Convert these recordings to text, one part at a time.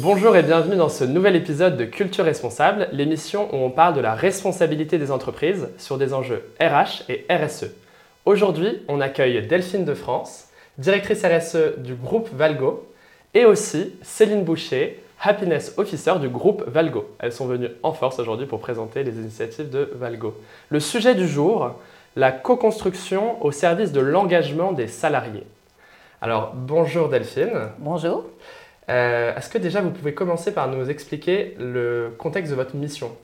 Bonjour et bienvenue dans ce nouvel épisode de Culture Responsable, l'émission où on parle de la responsabilité des entreprises sur des enjeux RH et RSE. Aujourd'hui, on accueille Delphine de France, directrice RSE du groupe Valgo, et aussi Céline Boucher, Happiness Officer du groupe Valgo. Elles sont venues en force aujourd'hui pour présenter les initiatives de Valgo. Le sujet du jour, la co-construction au service de l'engagement des salariés. Alors, bonjour Delphine. Bonjour. Euh, Est-ce que déjà vous pouvez commencer par nous expliquer le contexte de votre mission?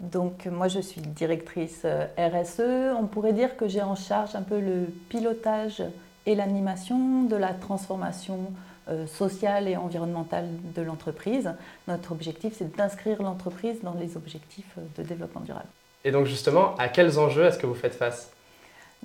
Donc moi je suis directrice euh, RSE. On pourrait dire que j'ai en charge un peu le pilotage et l'animation de la transformation euh, sociale et environnementale de l'entreprise. Notre objectif c'est d'inscrire l'entreprise dans les objectifs de développement durable. Et donc justement, à quels enjeux est-ce que vous faites face?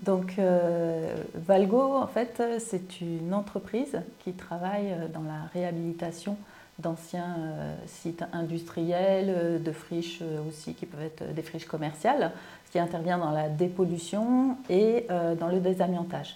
Donc euh, Valgo, en fait, c'est une entreprise qui travaille euh, dans la réhabilitation d'anciens euh, sites industriels, de friches aussi qui peuvent être des friches commerciales, qui intervient dans la dépollution et dans le désamiantage.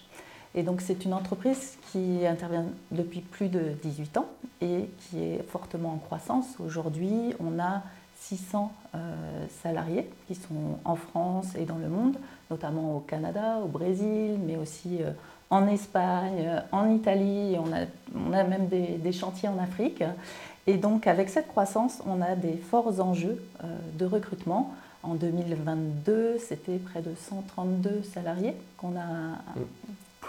Et donc c'est une entreprise qui intervient depuis plus de 18 ans et qui est fortement en croissance. Aujourd'hui, on a 600 euh, salariés qui sont en France et dans le monde, notamment au Canada, au Brésil, mais aussi euh, en Espagne, euh, en Italie. On a, on a même des, des chantiers en Afrique. Et donc avec cette croissance, on a des forts enjeux euh, de recrutement. En 2022, c'était près de 132 salariés qu'on a,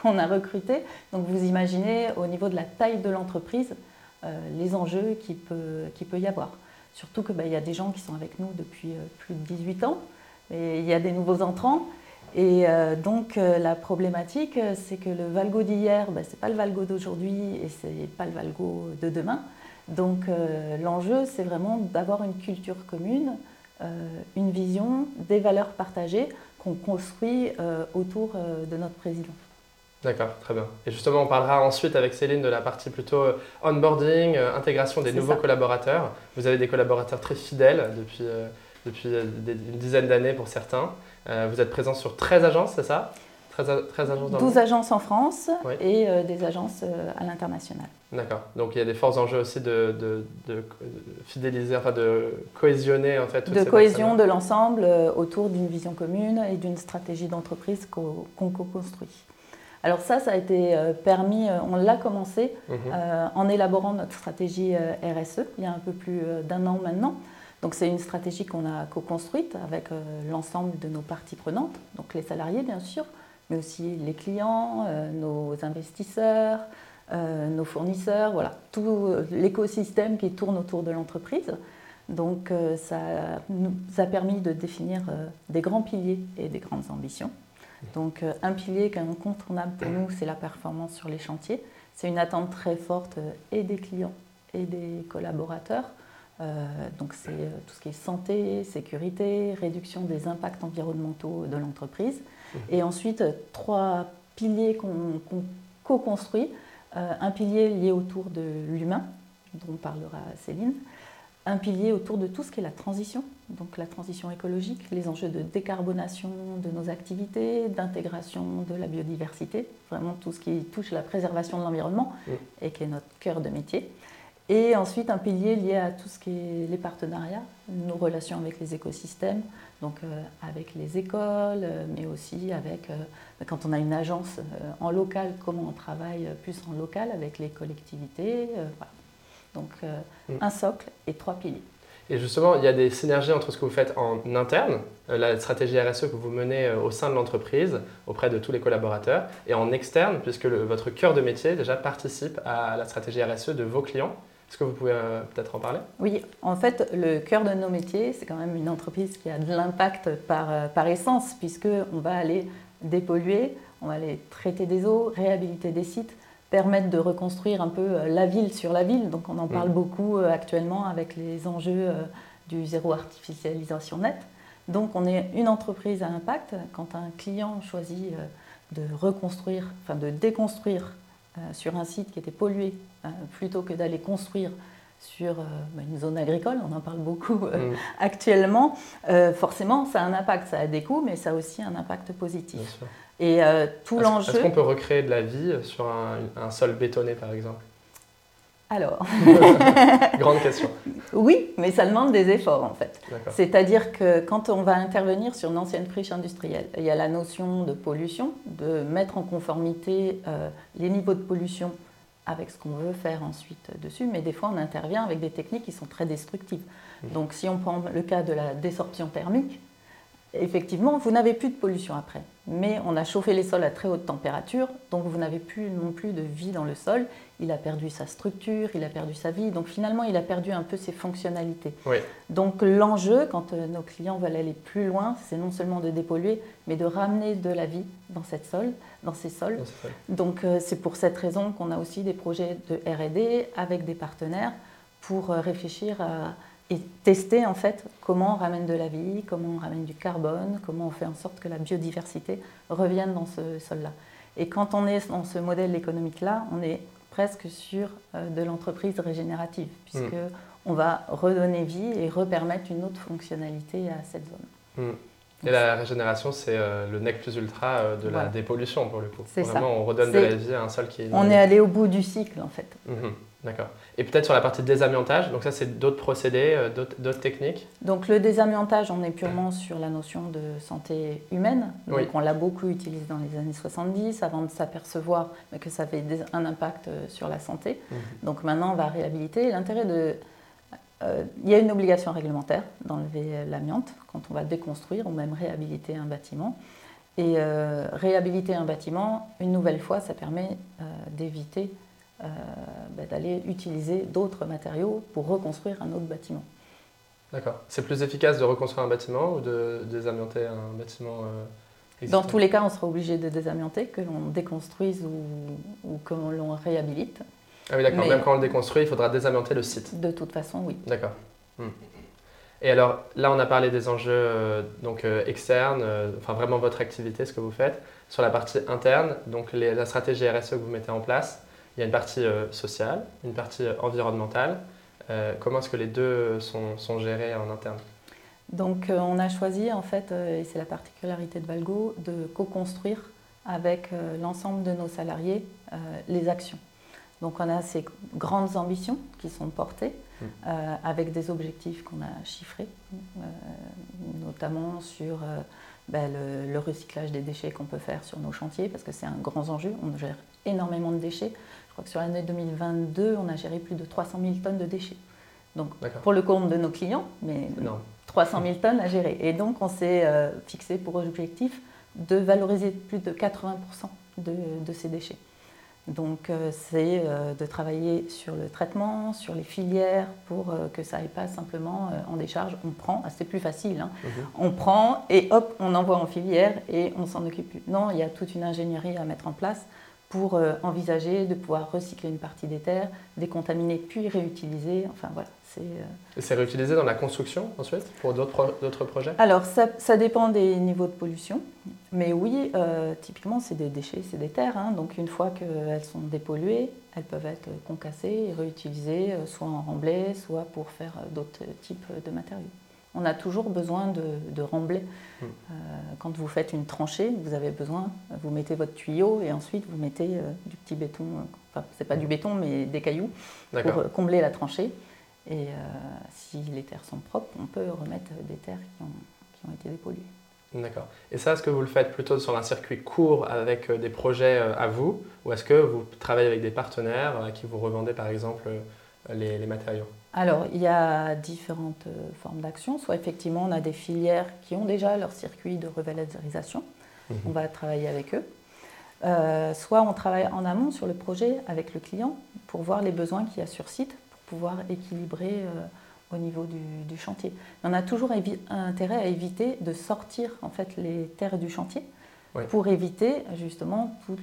qu'on a recrutés. Donc vous imaginez au niveau de la taille de l'entreprise les enjeux qu'il peut, qu'il peut y avoir. Surtout qu'il y a des gens qui sont avec nous depuis plus de 18 ans, et il y a des nouveaux entrants. Et euh, donc euh, la problématique, euh, c'est que le Valgo d'hier, ben, ce n'est pas le Valgo d'aujourd'hui et ce n'est pas le Valgo de demain. Donc euh, l'enjeu, c'est vraiment d'avoir une culture commune, une vision, des valeurs partagées qu'on construit autour de notre président. D'accord, très bien. Et justement, on parlera ensuite avec Céline de la partie plutôt onboarding, intégration des nouveaux ça. collaborateurs. Vous avez des collaborateurs très fidèles depuis, depuis une dizaine d'années pour certains. Euh, vous êtes présent sur 13 agences, c'est ça? 13, a- 13 agences dans le 12 monde agences en France Oui. et euh, des agences euh, à l'international. D'accord. Donc il y a des forts enjeux aussi de, de- de- de fidéliser, enfin de cohésionner en fait De cohésion de l'ensemble euh, autour d'une vision commune et d'une stratégie d'entreprise qu'on co-construit. Alors ça, ça a été permis, on l'a commencé Mhm. en élaborant notre stratégie RSE il y a un peu plus d'un an maintenant. C'est une stratégie qu'on a co-construite avec euh, l'ensemble de nos parties prenantes, donc les salariés bien sûr, mais aussi les clients, euh, nos investisseurs, euh, nos fournisseurs, voilà, tout l'écosystème qui tourne autour de l'entreprise. Donc ça nous a permis de définir des grands piliers et des grandes ambitions. Donc un pilier qui incontournable pour nous, c'est la performance sur les chantiers. C'est une attente très forte et des clients et des collaborateurs. Euh, donc c'est euh, tout ce qui est santé, sécurité, réduction des impacts environnementaux de l'entreprise. Et ensuite, trois piliers qu'on co-construit. Euh, un pilier lié autour de l'humain, dont parlera Céline. Un pilier autour de tout ce qui est la transition, donc la transition écologique, les enjeux de décarbonation de nos activités, d'intégration de la biodiversité, vraiment tout ce qui touche la préservation de l'environnement Mm. et qui est notre cœur de métier. Et ensuite un pilier lié à tout ce qui est les partenariats, nos relations avec les écosystèmes, donc euh, avec les écoles, euh, mais aussi avec, euh, quand on a une agence euh, en local, comment on travaille plus en local avec les collectivités. voilà. Donc Mm. un socle et trois piliers. Et justement, il y a des synergies entre ce que vous faites en interne, la stratégie RSE que vous menez au sein de l'entreprise, auprès de tous les collaborateurs, et en externe, puisque le- votre cœur de métier déjà participe à la stratégie RSE de vos clients. Est-ce que vous pouvez euh, peut-être en parler? Oui, en fait, le cœur de nos métiers, c'est quand même une entreprise qui a de l'impact par, euh, par essence, puisqu'on va aller dépolluer, on va aller traiter des eaux, réhabiliter des sites, permettre de reconstruire un peu euh, la ville sur la ville. Donc on en parle Mm. beaucoup euh, actuellement avec les enjeux du zéro artificialisation net. Donc on est une entreprise à impact. Quand un client choisit de reconstruire, enfin de déconstruire sur un site qui était pollué, euh, plutôt que d'aller construire sur euh, bah, une zone agricole, on en parle beaucoup euh, Mm, actuellement, euh, forcément ça a un impact, ça a des coûts, mais ça a aussi un impact positif. Et euh, tout Est-ce- l'enjeu... Est-ce qu'on peut recréer de la vie sur un, un sol bétonné, par exemple? Alors. Grande question. Oui, mais ça demande des efforts en fait. C'est-à-dire que quand on va intervenir sur une ancienne friche industrielle, il y a la notion de pollution, de mettre en conformité euh, les niveaux de pollution avec ce qu'on veut faire ensuite dessus, mais des fois on intervient avec des techniques qui sont très destructives. Mmh. Donc si on prend le cas de la désorption thermique, effectivement, vous n'avez plus de pollution après. Mais on a chauffé les sols à très haute température, donc vous n'avez plus non plus de vie dans le sol. Il a perdu sa structure, il a perdu sa vie, donc finalement il a perdu un peu ses fonctionnalités. Donc l'enjeu, quand euh, nos clients veulent aller plus loin, c'est non seulement de dépolluer, mais de ramener de la vie dans, cette sol, dans ces sols. Donc euh, c'est pour cette raison qu'on a aussi des projets de RD avec des partenaires pour euh, réfléchir à et tester en fait comment on ramène de la vie, comment on ramène du carbone, comment on fait en sorte que la biodiversité revienne dans ce sol-là. Et quand on est dans ce modèle économique-là, on est presque sur euh, de l'entreprise régénérative, puisque mm. on va redonner vie et repermettre une autre fonctionnalité à cette zone. Mm. Et la régénération, c'est euh, le nec plus ultra euh, de la dépollution pour le coup. C'est ça. on redonne de la vie à un sol qui est. On est allé au bout du cycle en fait. Mhm. D'accord. Et peut-être sur la partie désamiantage, donc ça c'est d'autres procédés, euh, d'autres techniques? Donc le désamiantage, on est purement sur la notion de santé humaine. Donc on l'a beaucoup utilisé dans les années 70 avant de s'apercevoir que ça avait un impact sur la santé. Mhm. Donc maintenant on va réhabiliter. L'intérêt de euh, il y a une obligation réglementaire d'enlever l'amiante quand on va déconstruire ou même réhabiliter un bâtiment. Et euh, réhabiliter un bâtiment, une nouvelle fois, ça permet euh, d'éviter bah, d'aller utiliser d'autres matériaux pour reconstruire un autre bâtiment. D'accord. C'est plus efficace de reconstruire un bâtiment ou de désamianter un bâtiment Dans tous les cas, on sera obligé de désamianter, que l'on déconstruise ou, ou que l'on réhabilite. Ah oui, d'accord. Même quand on le déconstruit, il faudra désamianter le site. De toute façon, oui. D'accord. Hmm. Et alors, là, on a parlé des enjeux euh, donc, euh, externes, euh, enfin vraiment votre activité, ce que vous faites. Sur la partie interne, donc la stratégie RSE que vous mettez en place, il y a une partie sociale, une partie environnementale. comment est-ce que les deux sont, sont gérés en interne? Donc, on a choisi, en fait, et c'est la particularité de Valgo, de co-construire avec l'ensemble de nos salariés les actions. Donc on a ces grandes ambitions qui sont portées euh, avec des objectifs qu'on a chiffrés, euh, notamment sur euh, ben, le, recyclage des déchets qu'on peut faire sur nos chantiers, parce que c'est un grand enjeu. On gère énormément de déchets. Je crois que sur l'année 2022, on a géré plus de 300 000 tonnes de déchets. Donc pour le compte de nos clients, mais 300 000 tonnes à gérer. Et donc on s'est fixé pour objectif de valoriser plus de 80% de ces déchets. Donc euh, c'est euh, de travailler sur le traitement, sur les filières pour euh, que ça n'aille pas simplement en décharge. On prend, ah, c'est plus facile, hein. on prend et hop, on envoie en filière et on s'en occupe plus. Non, il y a toute une ingénierie à mettre en place pour envisager de pouvoir recycler une partie des terres, décontaminer puis réutiliser. Enfin voilà, c'est. Et c'est réutilisé dans la construction ensuite pour d'autres projets? Alors ça, ça, dépend des niveaux de pollution. Mais oui, euh, typiquement, c'est des déchets, c'est des terres. Hein. donc une fois qu'elles sont dépolluées, elles peuvent être concassées et réutilisées, euh, soit en remblai, soit pour faire euh, d'autres types de matériaux. On a toujours besoin de, de remblai. Hmm. quand vous faites une tranchée, vous avez besoin, vous mettez votre tuyau et ensuite vous mettez du petit béton, enfin c'est pas du hmm. béton mais des cailloux pour combler la tranchée. Et si les terres sont propres, on peut remettre des terres qui ont été dépolluées. D'accord. Et ça, est-ce que vous le faites plutôt sur un circuit court avec euh, des projets euh, à vous? Ou est-ce que vous travaillez avec des partenaires à qui vous revendez par exemple euh, les, matériaux Alors, il y a différentes formes d'action. Soit effectivement, on a des filières qui ont déjà leur circuit de revalorisation. Mhm. On va travailler avec eux. soit on travaille en amont sur le projet avec le client pour voir les besoins qu'il y a sur site pour pouvoir équilibrer au niveau du, chantier. on a toujours intérêt à éviter de sortir en fait les terres du chantier pour éviter justement tout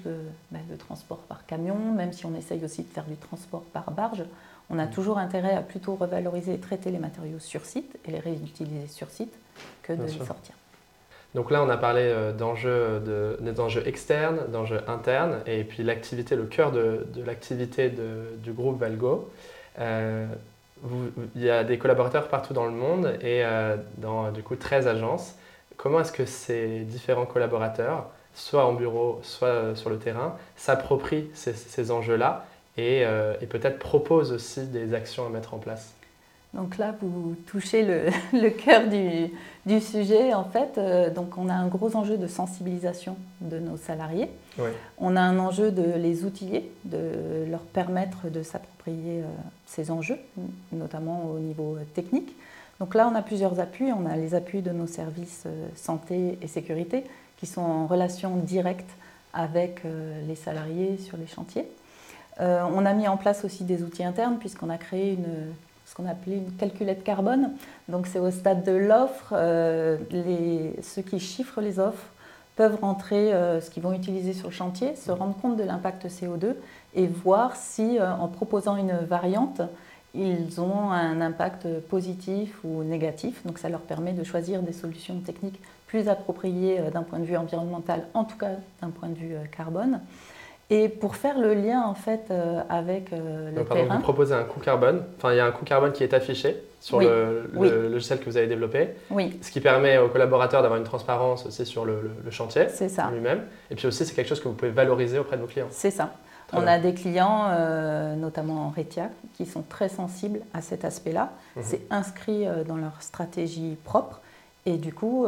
ben, le, transport par camion, même si on essaye aussi de faire du transport par barge. On a mm. toujours intérêt à plutôt revaloriser et traiter les matériaux sur site et les réutiliser sur site que de les sortir. Donc là, on a parlé euh, d'enjeux, de, enjeux externes, d'enjeux internes, et puis l'activité, le cœur de, l'activité du groupe Valgo. Euh, il y a des collaborateurs partout dans le monde et euh, dans du coup 13 agences. Comment est-ce que ces différents collaborateurs, soit en bureau, soit sur le terrain, s'approprient ces, enjeux-là et, et peut-être propose aussi des actions à mettre en place. Donc là, vous touchez le, cœur du, sujet. En fait, euh, donc on a un gros enjeu de sensibilisation de nos salariés. On a un enjeu de les outiller, de leur permettre de s'approprier euh, ces enjeux, notamment au niveau euh, technique. Donc là, on a plusieurs appuis. On a les appuis de nos services santé et sécurité qui sont en relation directe avec les salariés sur les chantiers. On a mis en place aussi des outils internes puisqu'on a créé une ce qu'on appelait une calculette carbone. Donc c'est au stade de l'offre, euh, ceux qui chiffrent les offres peuvent rentrer euh, ce qu'ils vont utiliser sur le chantier, se rendre compte de l'impact CO2 et voir si euh, en proposant une variante, ils ont un impact positif ou négatif. Donc ça leur permet de choisir des solutions techniques plus appropriées d'un point de vue environnemental, en tout cas d'un point de vue carbone. Et pour faire le lien en fait euh, avec euh, le pardon, Vous proposez un coût carbone. Enfin, il y a un coût carbone qui est affiché sur le, logiciel que vous avez développé. Oui. Ce qui permet aux collaborateurs d'avoir une transparence aussi sur le, chantier lui-même. Et puis aussi, c'est quelque chose que vous pouvez valoriser auprès de vos clients. C'est ça. On a des clients, euh, notamment en Retia, qui sont très sensibles à cet aspect-là. Mhm. C'est inscrit dans leur stratégie propre. Et du coup,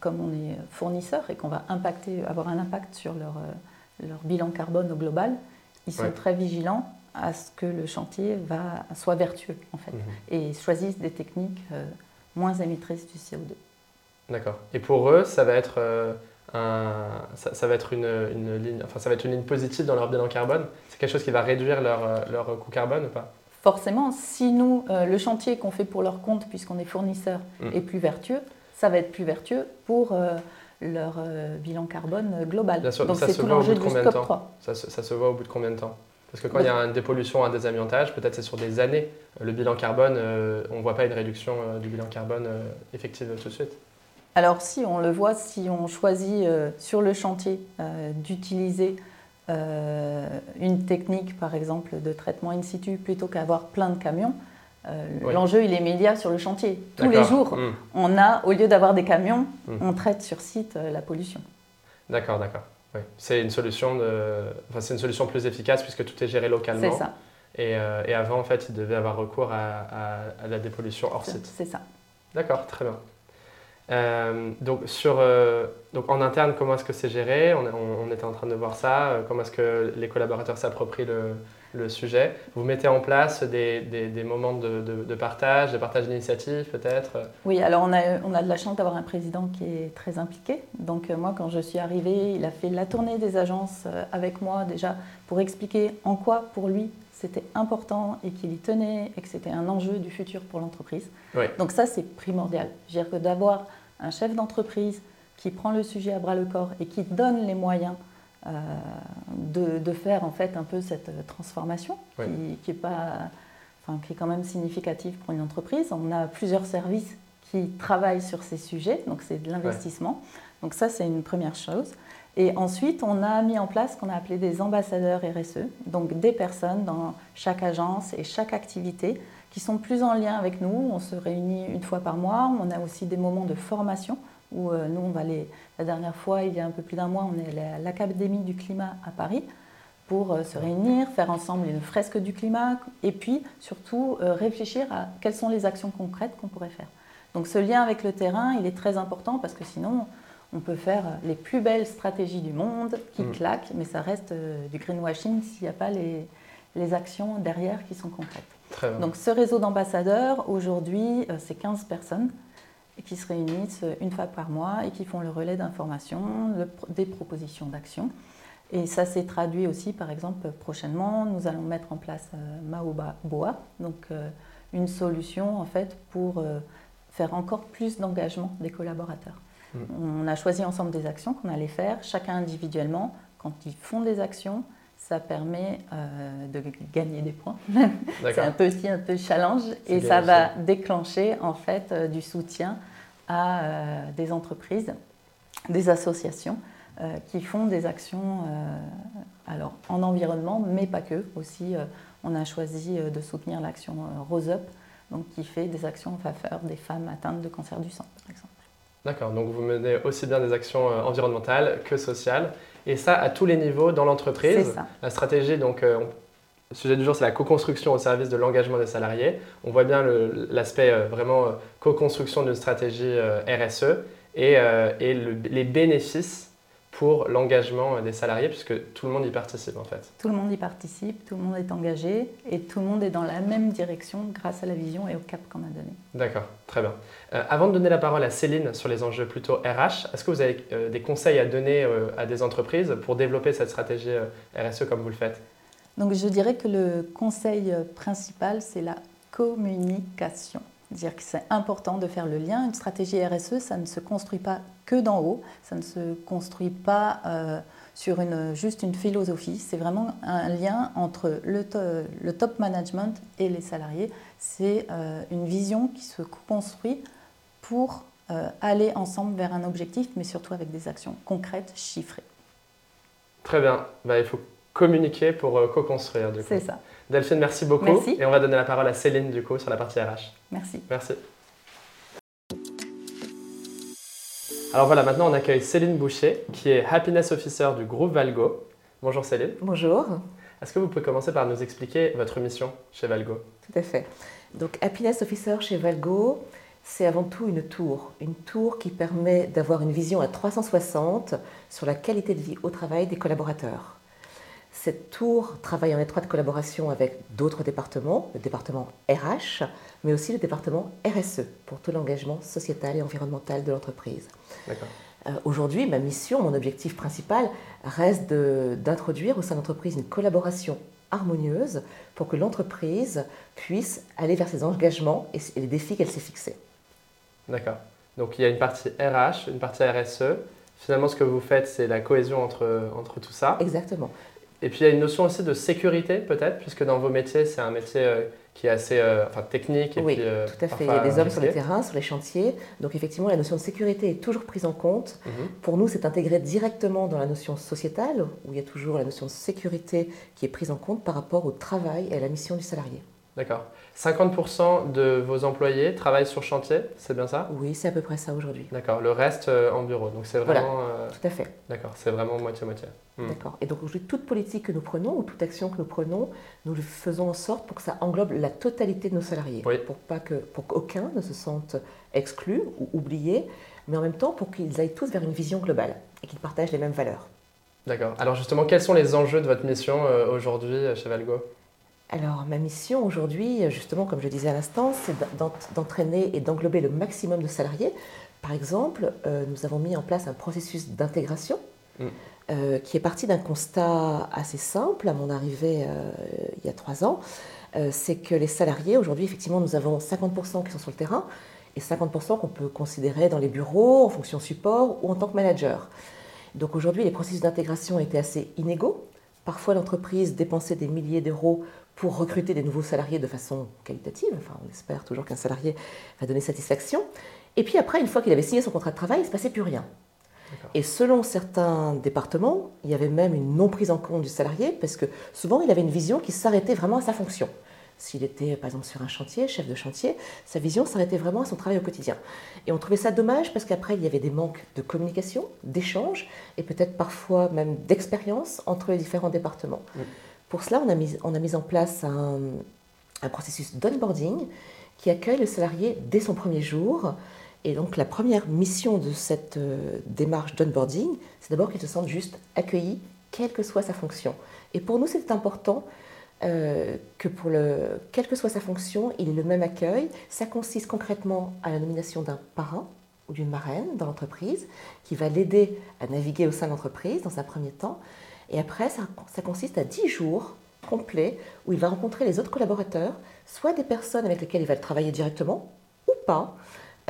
comme on est fournisseur et qu'on va impacter, avoir un impact sur leur leur bilan carbone au global, ils sont très vigilants à ce que le chantier va, soit vertueux en fait, mhm. et choisissent des techniques euh, moins émettrices du CO2. D'accord. Et pour eux, ça va être, euh, un, ça, va être une, une, ligne, enfin, ça va être une ligne positive dans leur bilan carbone? C'est quelque chose qui va réduire leur, euh, leur coût carbone ou pas? Forcément, si nous, le chantier qu'on fait pour leur compte, puisqu'on est fournisseur, mhm. est plus vertueux, ça va être plus vertueux pour leur euh, bilan carbone global. Bien sûr, Donc c'est tout l'enjeu du scope 3. Ça, ça, se voit au bout de combien de temps Parce que quand il y a une dépollution, un désamiantage, peut-être c'est sur des années. Le bilan carbone, euh, on ne voit pas une réduction euh, du bilan carbone effective tout de suite. Alors si, on le voit, si on choisit sur le chantier d'utiliser une technique, par exemple, de traitement in situ, plutôt qu'avoir plein de camions, euh, l'enjeu, il est immédiat sur le chantier. Tous les jours, hmm. on a, au lieu d'avoir des camions, hmm. on traite sur site euh, la pollution. D'accord, d'accord. C'est une solution de... enfin, une solution plus efficace puisque tout est géré localement. C'est ça. Et, euh, et, avant, en fait, il devait avoir recours à, à, la dépollution hors site. C'est ça. D'accord, très bien. donc, sur, donc en interne, comment est-ce que c'est géré? On, on, était en train de voir ça. comment est-ce que les collaborateurs s'approprient le, le sujet. Vous mettez en place des, des, moments de, de, partage, de partage d'initiatives peut-être? Oui, alors on a, on a de la chance d'avoir un président qui est très impliqué. Donc euh, moi, quand je suis arrivée, il a fait la tournée des agences euh, avec moi déjà pour expliquer en quoi pour lui c'était important et qu'il y tenait et que c'était un enjeu du futur pour l'entreprise. Donc ça, c'est primordial. Je veux dire que d'avoir un chef d'entreprise qui prend le sujet à bras le corps et qui donne les moyens euh, de, faire en fait un peu cette transformation qui, est pas, enfin, qui est quand même significative pour une entreprise. On a plusieurs services qui travaillent sur ces sujets, donc c'est de l'investissement. Donc ça, c'est une première chose. Et ensuite, on a mis en place ce qu'on a appelé des ambassadeurs RSE, donc des personnes dans chaque agence et chaque activité qui sont plus en lien avec nous. On se réunit une fois par mois. On a aussi des moments de formation où euh, nous, on va aller, la dernière fois, il y a un peu plus d'un mois, on est allé à l'Académie du climat à Paris pour euh, se réunir, faire ensemble une fresque du climat et puis surtout euh, réfléchir à quelles sont les actions concrètes qu'on pourrait faire. Donc ce lien avec le terrain, il est très important parce que sinon, on peut faire les plus belles stratégies du monde qui mm. claquent, mais ça reste du greenwashing s'il n'y a pas les, les, actions derrière qui sont concrètes. Donc ce réseau d'ambassadeurs, aujourd'hui, c'est 15 personnes qui se réunissent une fois par mois et qui font le relais d'informations, des propositions d'action. Et ça s'est traduit aussi, par exemple, prochainement, nous allons mettre en place euh, Maoba Boa, donc euh, une solution en fait pour euh, faire encore plus d'engagement des collaborateurs. Mm. On a choisi ensemble des actions qu'on allait faire, chacun individuellement. Quand ils font des actions, ça permet de gagner des points. C'est un peu aussi un peu challenge et ça va déclencher en fait du soutien à euh, des entreprises, des associations euh, qui font des actions euh, alors, en environnement, mais pas que. Aussi, on a choisi de soutenir l'action Rose Up, donc qui fait des actions en faveur des femmes atteintes de cancer du sang, par exemple. D'accord, donc vous menez aussi bien des actions environnementales que sociales. Et ça à tous les niveaux dans l'entreprise. La stratégie, donc, euh, le sujet du jour, c'est la co-construction au service de l'engagement des salariés. On voit bien l'aspect euh, vraiment euh, co-construction d'une stratégie euh, RSE et, euh, et le- les bénéfices pour l'engagement euh, des salariés, puisque tout le monde y participe en fait. Tout le monde y participe, tout le monde est engagé et tout le monde est dans la même direction grâce à la vision et au cap qu'on a donné. D'accord, très bien. Euh, avant de donner la parole à Céline sur les enjeux plutôt RH, est-ce que vous avez euh, des conseils à donner euh, à des entreprises pour développer cette stratégie RSE comme vous le faites? Donc je dirais que le conseil principal, c'est la communication. Dire que c'est important de faire le lien. Une stratégie RSE, ça ne se construit pas que d'en haut, ça ne se construit pas euh, sur une, juste une philosophie. C'est vraiment un lien entre le, to- le top management et les salariés. C'est euh, une vision qui se construit pour euh, aller ensemble vers un objectif, mais surtout avec des actions concrètes, chiffrées. Très bien, Bah, il faut communiquer pour co-construire. C'est ça. Delphine, merci beaucoup. Merci. Et on va donner la parole à Céline du coup sur la partie RH. Merci. Merci. Alors voilà, maintenant on accueille Céline Boucher, qui est Happiness Officer du groupe Valgo. Bonjour Céline. Bonjour, Est-ce que vous pouvez commencer par nous expliquer votre mission chez Valgo? Tout à fait. Donc Happiness Officer chez Valgo, c'est avant tout une tour. Une tour qui permet d'avoir une vision à 360 sur la qualité de vie au travail des collaborateurs. Cette tour travaille en étroite collaboration avec d'autres départements, le département RH, mais aussi le département RSE, pour tout l'engagement sociétal et environnemental de l'entreprise. Euh, Aujourd'hui, ma mission, mon objectif principal reste d'introduire au sein de l'entreprise une collaboration harmonieuse pour que l'entreprise puisse aller vers ses engagements et et les défis qu'elle s'est fixés. D'accord. Donc il y a une partie RH, une partie RSE. Finalement, ce que vous faites, c'est la cohésion entre, entre tout ça. Exactement. Et puis il y a une notion aussi de sécurité peut-être, puisque dans vos métiers, c'est un métier euh, qui est assez euh, enfin, technique et oui, puis euh, tout à fait. Il y a des hommes sur le terrain, sur les chantiers. Donc effectivement, la notion de sécurité est toujours prise en compte. Mhm. Pour nous, c'est intégré directement dans la notion sociétale, où il y a toujours la notion de sécurité qui est prise en compte par rapport au travail et à la mission du salarié. D'accord. 50% de vos employés travaillent sur chantier, c'est bien ça? Oui, c'est à peu près ça aujourd'hui. D'accord. Le reste euh, en bureau. Donc c'est Voilà. vraiment. euh, Tout à fait. D'accord, c'est vraiment moitié-moitié. Hmm. D'accord. Et donc aujourd'hui, toute politique que nous prenons ou toute action que nous prenons, nous le faisons en sorte pour que ça englobe la totalité de nos salariés, Oui. pour pas que pour qu'aucun ne se sente exclu ou oublié, mais en même temps pour qu'ils aillent tous vers une vision globale et qu'ils partagent les mêmes valeurs. D'accord. Alors justement, quels sont les enjeux de votre mission euh, aujourd'hui chez Valgo? Alors ma mission aujourd'hui, justement, comme je disais à l'instant, c'est d'ent- d'entraîner et d'englober le maximum de salariés. Par exemple, euh, nous avons mis en place un processus d'intégration. Mm. euh, qui est parti d'un constat assez simple à mon arrivée euh, il y a trois ans, c'est que les salariés, aujourd'hui, effectivement, nous avons 50% qui sont sur le terrain et 50% qu'on peut considérer dans les bureaux, en fonction support ou en tant que manager. Donc aujourd'hui, les processus d'intégration étaient assez inégaux. Parfois, l'entreprise dépensait des milliers d'euros pour recruter des nouveaux salariés de façon qualitative. Enfin, on espère toujours qu'un salarié va donner satisfaction. Et puis après, une fois qu'il avait signé son contrat de travail, il ne se passait plus rien. Et selon certains départements, il y avait même une non prise en compte du salarié parce que souvent il avait une vision qui s'arrêtait vraiment à sa fonction. S'il était par exemple sur un chantier, chef de chantier, sa vision s'arrêtait vraiment à son travail au quotidien. Et on trouvait ça dommage parce qu'après il y avait des manques de communication, d'échange et peut-être parfois même d'expérience entre les différents départements. Pour cela, on a mis, en place un, un processus d'onboarding qui accueille le salarié dès son premier jour. Et donc la première mission de cette euh, démarche d'onboarding, c'est d'abord qu'il se sente juste accueilli, quelle que soit sa fonction. Et pour nous, c'est important euh, que pour le, quelle que soit sa fonction, il ait le même accueil. Ça consiste concrètement à la nomination d'un parrain ou d'une marraine dans l'entreprise qui va l'aider à naviguer au sein de l'entreprise dans un premier temps. Et après, ça, ça consiste à 10 jours complets où il va rencontrer les autres collaborateurs, soit des personnes avec lesquelles il va travailler directement ou pas,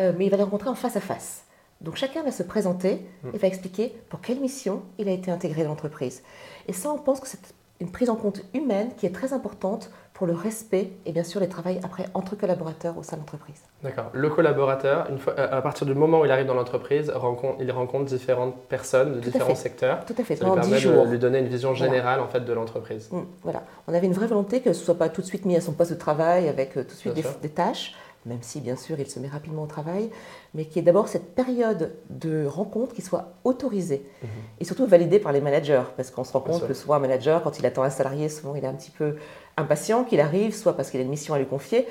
euh, mais il va les rencontrer en face à face. Donc chacun va se présenter et va expliquer pour quelle mission il a été intégré dans l'entreprise. Et ça, on pense que c'est une prise en compte humaine qui est très importante pour le respect et bien sûr les travails après entre collaborateurs au sein de l'entreprise. D'accord. Le collaborateur, une fois, euh, à partir du moment où il arrive dans l'entreprise, rencontre, il rencontre différentes personnes de Tout différents secteurs. Tout à fait, Ça lui permet 10 jours. de lui donner une vision Voilà. générale en fait de l'entreprise. Mm, Voilà. On avait une vraie volonté que ce ne soit pas tout de suite mis à son poste de travail avec euh, tout de suite des tâches, même si bien sûr il se met rapidement au travail, mais qui est d'abord cette période de rencontre qui soit autorisée mhm. et surtout validée par les managers, parce qu'on se rend compte que souvent un manager, quand il attend un salarié, souvent il est un petit peu impatient qu'il arrive, soit parce qu'il a une mission à lui confier,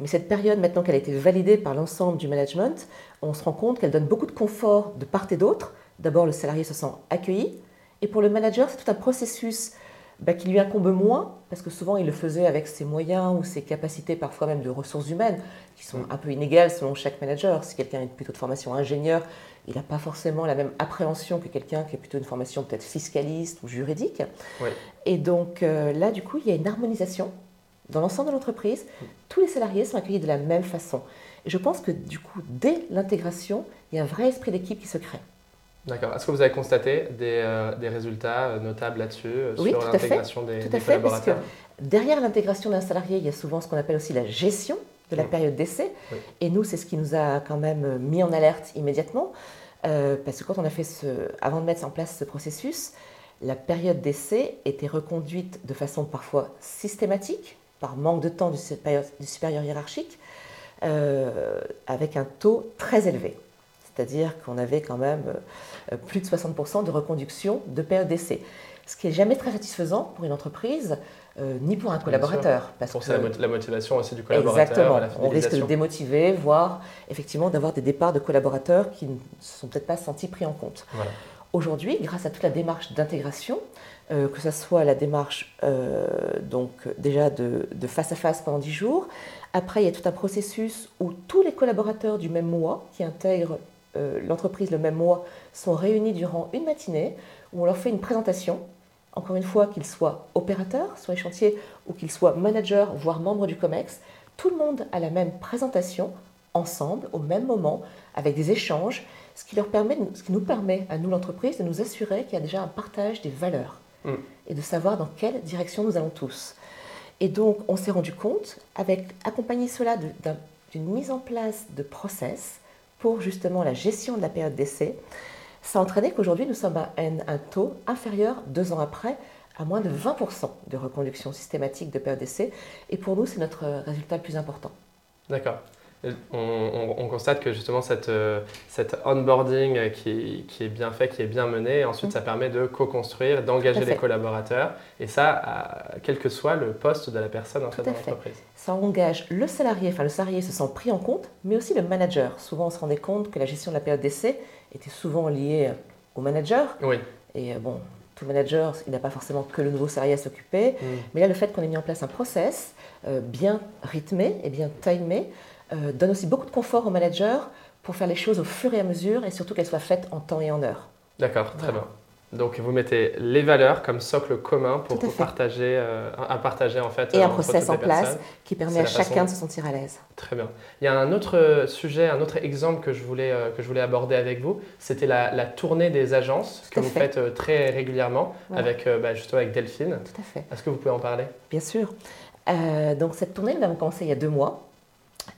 mais cette période, maintenant qu'elle a été validée par l'ensemble du management, on se rend compte qu'elle donne beaucoup de confort de part et d'autre. D'abord, le salarié se sent accueilli, et pour le manager, c'est tout un processus bah, qui lui incombe moins, parce que souvent il le faisait avec ses moyens ou ses capacités, parfois même de ressources humaines, qui sont un peu inégales selon chaque manager. Si quelqu'un est plutôt de formation ingénieur, il n'a pas forcément la même appréhension que quelqu'un qui est plutôt une formation peut-être fiscaliste ou juridique. Et donc euh, là, du coup, il y a une harmonisation dans l'ensemble de l'entreprise. Tous les salariés sont accueillis de la même façon. Et je pense que du coup, dès l'intégration, il y a un vrai esprit d'équipe qui se crée. D'accord. Est-ce que vous avez constaté des, euh, des résultats euh, notables là-dessus euh, sur l'intégration des, tout à fait, Parce que derrière l'intégration d'un salarié, il y a souvent ce qu'on appelle aussi la gestion de la période d'essai. Et nous, c'est ce qui nous a quand même mis en alerte immédiatement. parce que quand on a fait ce, avant de mettre en place ce processus, la période d'essai était reconduite de façon parfois systématique, par manque de temps du supérieur, du supérieur hiérarchique, avec un taux très élevé. C'est-à-dire qu'on avait quand même euh, plus de 60% de reconduction de période d'essai. Ce qui n'est jamais très satisfaisant pour une entreprise, euh, ni pour un collaborateur. Parce pour que, la motivation aussi du collaborateur. Exactement. On risque de démotiver, voire effectivement d'avoir des départs de collaborateurs qui ne se sont peut-être pas sentis pris en compte. Aujourd'hui, grâce à toute la démarche d'intégration, euh, que ce soit la démarche donc déjà de, de, face à face pendant 10 jours, après il y a tout un processus où tous les collaborateurs du même mois qui intègrent euh, l'entreprise le même mois sont réunis durant une matinée où on leur fait une présentation, encore une fois qu'ils soient opérateurs sur les chantiers ou qu'ils soient managers, voire membres du COMEX. Tout le monde a la même présentation ensemble au même moment avec des échanges, ce qui, leur permet, ce qui nous permet à nous l'entreprise de nous assurer qu'il y a déjà un partage des valeurs mm. et de savoir dans quelle direction nous allons tous. Et donc on s'est rendu compte, avec accompagner cela d'une mise en place de process, pour justement la gestion de la période d'essai, ça a entraîné qu'aujourd'hui nous sommes à un, taux inférieur, deux ans après, à moins de 20% de reconduction systématique de période d'essai. Et pour nous, c'est notre résultat le plus important. D'accord. On, constate que justement cette, euh, cet onboarding qui, qui, est bien fait, qui est bien mené, ensuite ça permet de co-construire, d'engager les collaborateurs, et ça, quel que soit le poste de la personne en fait, dans l'entreprise. Ça engage le salarié, enfin le salarié se sent pris en compte, mais aussi le manager. Souvent on se rendait compte que la gestion de la période d'essai était souvent liée au manager. Oui. Et euh, bon, tout manager, il n'a pas forcément que le nouveau salarié à s'occuper, mm. mais là le fait qu'on ait mis en place un process euh, bien rythmé et bien timé, euh, donne aussi beaucoup de confort aux managers pour faire les choses au fur et à mesure et surtout qu'elles soient faites en temps et en heure. D'accord, très bien. Donc vous mettez les valeurs comme socle commun pour partager, euh, à partager en fait. Et un process en place qui permet à chacun de se sentir à l'aise. Très bien. Il y a un autre sujet, un autre exemple que je voulais, euh, que je voulais aborder avec vous. C'était la, tournée des agences que vous faites très régulièrement avec bah, justement avec Delphine. Tout à fait. Est-ce que vous pouvez en parler? Bien sûr. donc cette tournée, nous avons commencé il y a deux mois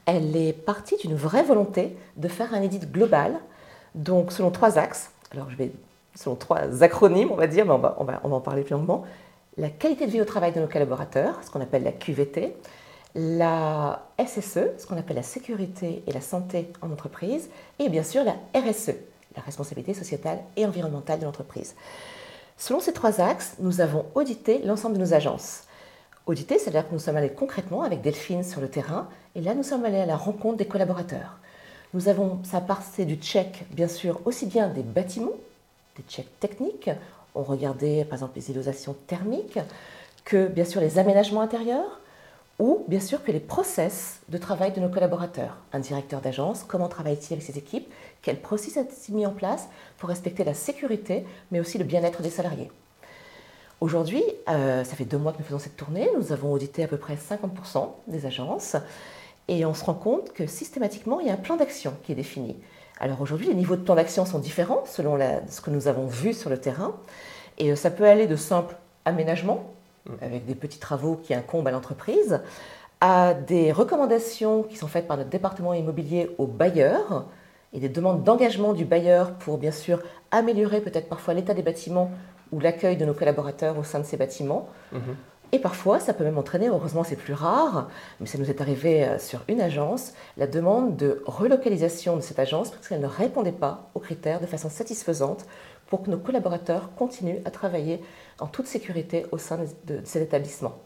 elle est partie d'une vraie volonté de faire un édit global, donc selon trois axes. Alors je vais selon trois acronymes, on va dire, mais on va, on va, en parler plus longuement. La qualité de vie au travail de nos collaborateurs, ce qu'on appelle la QVT, la SSE, ce qu'on appelle la sécurité et la santé en entreprise, et bien sûr la RSE, la responsabilité sociétale et environnementale de l'entreprise. Selon ces trois axes, nous avons audité l'ensemble de nos agences. C'est-à-dire que nous sommes allés concrètement avec Delphine sur le terrain, et là nous sommes allés à la rencontre des collaborateurs. Nous avons, ça passé du check, bien sûr, aussi bien des bâtiments, des checks techniques, on regardait par exemple les isolations thermiques, que bien sûr les aménagements intérieurs, ou bien sûr que les process de travail de nos collaborateurs. Un directeur d'agence, comment travaille-t-il avec ses équipes Quel processus a-t-il mis en place pour respecter la sécurité, mais aussi le bien-être des salariés Aujourd'hui, euh, ça fait deux mois que nous faisons cette tournée, nous avons audité à peu près 50% des agences et on se rend compte que systématiquement, il y a un plan d'action qui est défini. Alors aujourd'hui, les niveaux de plan d'action sont différents selon ce que nous avons vu sur le terrain et euh, ça peut aller de simples aménagements mmh. avec des petits travaux qui incombent à l'entreprise à des recommandations qui sont faites par notre département immobilier aux bailleurs et des demandes d'engagement du bailleur pour bien sûr améliorer peut-être parfois l'état des bâtiments ou l'accueil de nos collaborateurs au sein de ces bâtiments. Mhm. Et parfois, ça peut même entraîner, heureusement c'est plus rare, mais ça nous est arrivé euh, sur une agence, la demande de relocalisation de cette agence parce qu'elle ne répondait pas aux critères de façon satisfaisante pour que nos collaborateurs continuent à travailler en toute sécurité au sein de, cet établissement.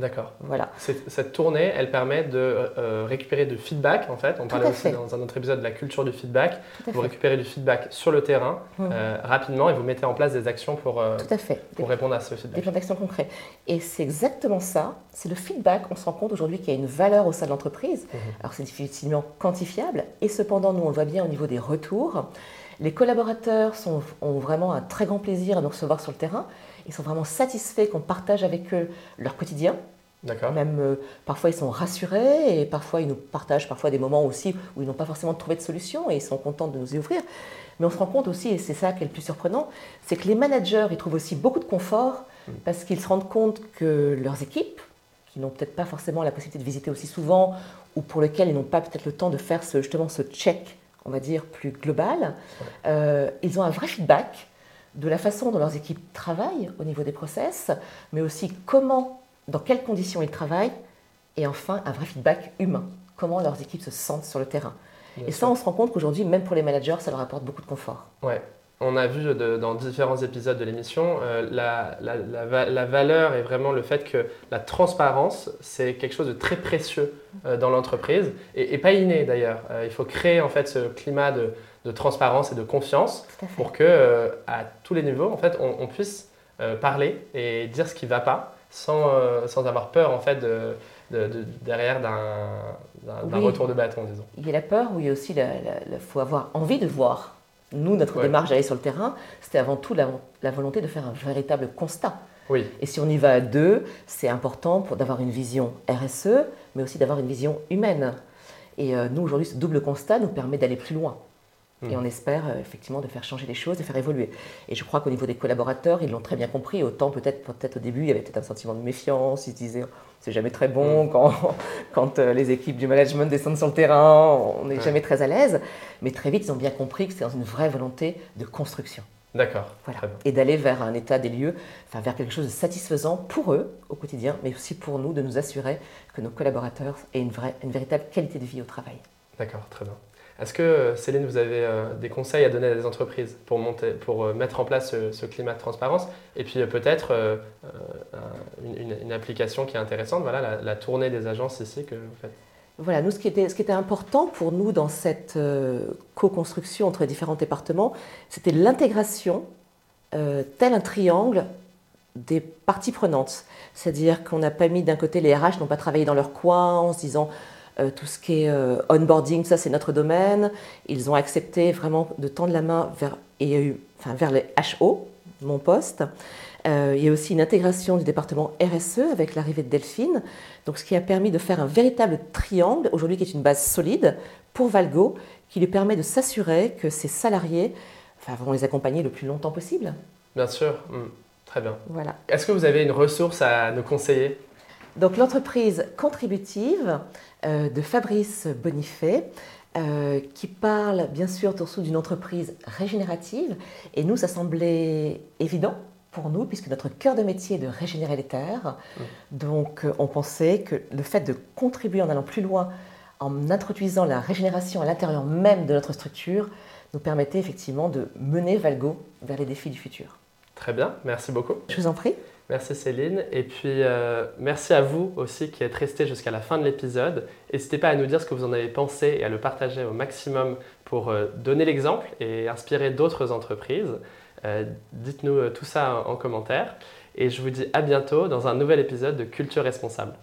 D'accord. Voilà. Cette tournée, elle permet de euh, récupérer du feedback, en fait. On parlait aussi dans un autre épisode de la culture du feedback. Vous récupérez du feedback sur le terrain mmh. euh, rapidement et vous mettez en place des actions pour, euh, Tout à fait. pour répondre à ce feedback. Des plans d'action concrets. Et c'est exactement ça. C'est le feedback. On se rend compte aujourd'hui qu'il y a une valeur au sein de l'entreprise. Mmh. Alors c'est difficilement quantifiable. Et cependant, nous, on le voit bien au niveau des retours. Les collaborateurs sont, ont vraiment un très grand plaisir à nous recevoir sur le terrain. Ils sont vraiment satisfaits qu'on partage avec eux leur quotidien. D'accord. Même euh, parfois ils sont rassurés et parfois ils nous partagent parfois des moments aussi où ils n'ont pas forcément trouvé de solution et ils sont contents de nous y ouvrir. Mais on se rend compte aussi, et c'est ça qui est le plus surprenant, c'est que les managers ils trouvent aussi beaucoup de confort mm. parce qu'ils se rendent compte que leurs équipes, qui n'ont peut-être pas forcément la possibilité de visiter aussi souvent ou pour lesquelles ils n'ont pas peut-être le temps de faire ce, justement ce check, on va dire, plus global, euh, ils ont un vrai feedback de la façon dont leurs équipes travaillent au niveau des process, mais aussi comment, dans quelles conditions ils travaillent, et enfin un vrai feedback humain, comment leurs équipes se sentent sur le terrain. et ça, on se rend compte qu'aujourd'hui, même pour les managers, ça leur apporte beaucoup de confort. Ouais. On a vu dans différents épisodes de l'émission, euh, la, la, valeur et vraiment le fait que la transparence, c'est quelque chose de très précieux euh, dans l'entreprise et, pas inné d'ailleurs. Euh, il faut créer en fait ce climat de, de transparence et de confiance pour que à tous les niveaux en fait on, puisse parler et dire ce qui ne va pas sans, sans avoir peur en fait de, derrière d'un retour de bâton disons. Il y a la peur où il y a aussi il faut avoir envie de voir. Nous notre démarche d'aller sur le terrain c'était avant tout la, la, volonté de faire un véritable constat. Oui. Et si on y va à deux, c'est important d'avoir une vision RSE, mais aussi d'avoir une vision humaine. Et nous, aujourd'hui, ce double constat nous permet d'aller plus loin. Et on espère euh, effectivement de faire changer les choses, de faire évoluer. Et je crois qu'au niveau des collaborateurs, ils l'ont très bien compris. Autant peut-être peut au début, il y avait peut-être un sentiment de méfiance. Ils se disaient, c'est jamais très bon mm. quand, quand euh, les équipes du management descendent sur le terrain, on n'est jamais très à l'aise. Mais très vite, ils ont bien compris que c'est dans une vraie volonté de construction. D'accord. Voilà. Et d'aller vers un état des lieux, enfin vers quelque chose de satisfaisant pour eux au quotidien, mais aussi pour nous de nous assurer que nos collaborateurs aient une, vraie, une véritable qualité de vie au travail. D'accord, très bien. Est-ce que, Céline, vous avez euh, des conseils à donner à des entreprises pour, monter, pour euh, mettre en place ce, climat de transparence Et puis euh, peut-être une, application qui est intéressante, voilà, la, tournée des agences ici que vous faites? Voilà, nous, ce qui était, ce qui était important pour nous dans cette co-construction entre les différents départements, c'était l'intégration, tel un triangle, des parties prenantes. C'est-à-dire qu'on n'a pas mis d'un côté les RH n'ont pas travaillé dans leur coin en se disant euh, tout ce qui est euh, onboarding, ça c'est notre domaine. Ils ont accepté vraiment de tendre la main vers, et enfin, vers les HO, mon poste. Euh, il y a aussi une intégration du département RSE avec l'arrivée de Delphine, donc ce qui a permis de faire un véritable triangle, aujourd'hui qui est une base solide pour Valgo, qui lui permet de s'assurer que ses salariés enfin, vont les accompagner le plus longtemps possible. Bien sûr, hmm. très bien. Voilà. Est-ce que vous avez une ressource à nous conseiller? Donc l'entreprise contributive euh, de Fabrice Bonifay, euh, qui parle bien sûr dessous d'une entreprise régénérative. Et nous, ça semblait évident pour nous, puisque notre cœur de métier est de régénérer les terres. Mmh. Donc euh, on pensait que le fait de contribuer en allant plus loin, en introduisant la régénération à l'intérieur même de notre structure, nous permettait effectivement de mener Valgo vers les défis du futur. Très bien, merci beaucoup. Je vous en prie. Merci Céline. Et puis euh, merci à vous aussi qui êtes restés jusqu'à la fin de l'épisode. N'hésitez pas à nous dire ce que vous en avez pensé et à le partager au maximum pour euh, donner l'exemple et inspirer d'autres entreprises. Euh, dites-nous tout ça en commentaire. Et je vous dis à bientôt dans un nouvel épisode de Culture Responsable.